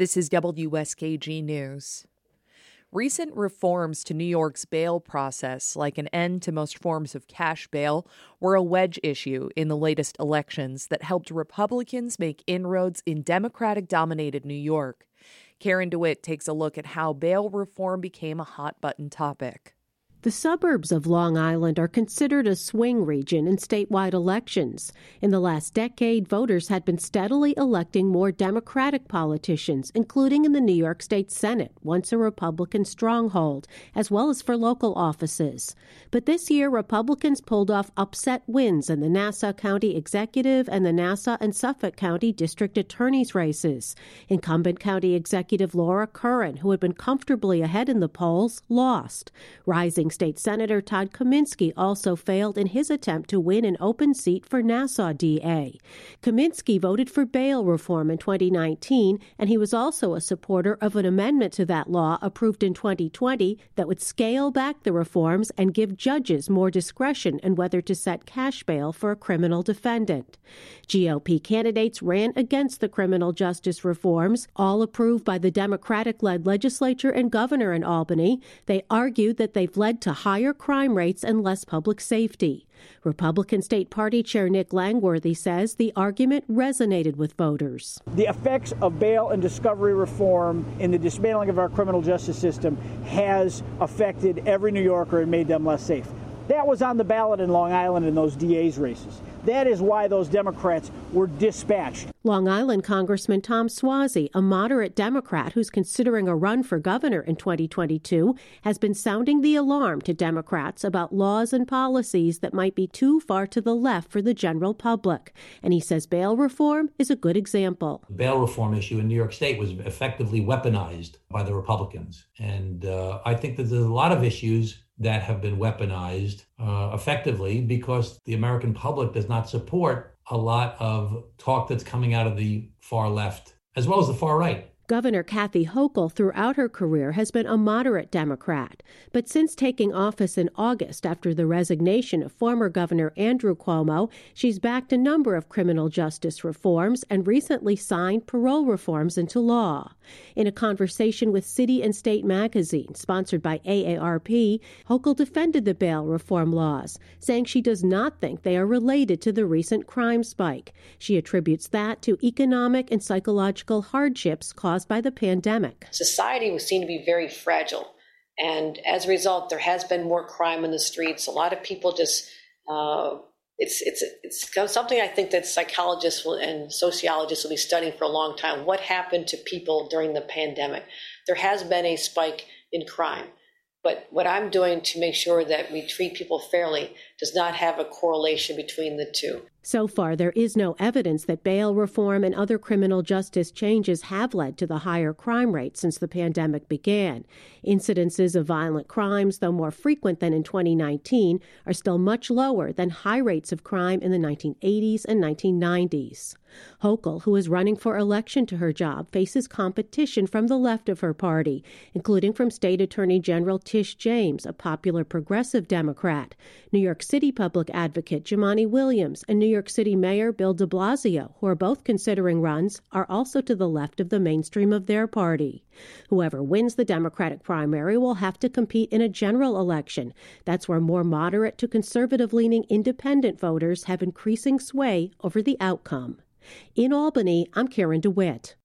This is WSKG News. Recent reforms to New York's bail process, like an end to most forms of cash bail, were a wedge issue in the latest elections that helped Republicans make inroads in Democratic dominated New York. Karen DeWitt takes a look at how bail reform became a hot button topic. The suburbs of Long Island are considered a swing region in statewide elections. In the last decade, voters had been steadily electing more Democratic politicians, including in the New York State Senate, once a Republican stronghold, as well as for local offices. But this year, Republicans pulled off upset wins in the Nassau County Executive and the Nassau and Suffolk County District Attorneys races. Incumbent County Executive Laura Curran, who had been comfortably ahead in the polls, lost. Rising State Senator Todd Kaminsky also failed in his attempt to win an open seat for Nassau DA. Kaminsky voted for bail reform in 2019, and he was also a supporter of an amendment to that law approved in 2020 that would scale back the reforms and give judges more discretion in whether to set cash bail for a criminal defendant. GOP candidates ran against the criminal justice reforms, all approved by the Democratic led legislature and governor in Albany. They argued that they've led to higher crime rates and less public safety. Republican State Party Chair Nick Langworthy says the argument resonated with voters. The effects of bail and discovery reform in the dismantling of our criminal justice system has affected every New Yorker and made them less safe. That was on the ballot in Long Island in those DA's races. That is why those Democrats were dispatched. Long Island Congressman Tom Suozzi, a moderate Democrat who's considering a run for governor in 2022, has been sounding the alarm to Democrats about laws and policies that might be too far to the left for the general public. And he says bail reform is a good example. The bail reform issue in New York State was effectively weaponized by the Republicans. And uh, I think that there's a lot of issues that have been weaponized uh, effectively because the American public does not support a lot of talk that's coming out of the far left as well as the far right. Governor Kathy Hochul throughout her career has been a moderate Democrat, but since taking office in August after the resignation of former Governor Andrew Cuomo, she's backed a number of criminal justice reforms and recently signed parole reforms into law. In a conversation with City and State magazine, sponsored by AARP, Hochul defended the bail reform laws, saying she does not think they are related to the recent crime spike. She attributes that to economic and psychological hardships caused caused by the pandemic. Society was seen to be very fragile. And as a result, there has been more crime in the streets. A lot of people just, uh, it's, it's, it's something I think that psychologists will, and sociologists will be studying for a long time. What happened to people during the pandemic? There has been a spike in crime. But what I'm doing to make sure that we treat people fairly does not have a correlation between the two. So far, there is no evidence that bail reform and other criminal justice changes have led to the higher crime rate since the pandemic began. Incidences of violent crimes, though more frequent than in 2019, are still much lower than high rates of crime in the 1980s and 1990s. Hochul, who is running for election to her job, faces competition from the left of her party, including from State Attorney General Tish James, a popular progressive Democrat, New York City Public Advocate Jumaane Williams, and New York City Mayor Bill de Blasio, who are both considering runs, are also to the left of the mainstream of their party. Whoever wins the Democratic primary will have to compete in a general election. That's where more moderate to conservative leaning independent voters have increasing sway over the outcome. In Albany, I'm Karen DeWitt.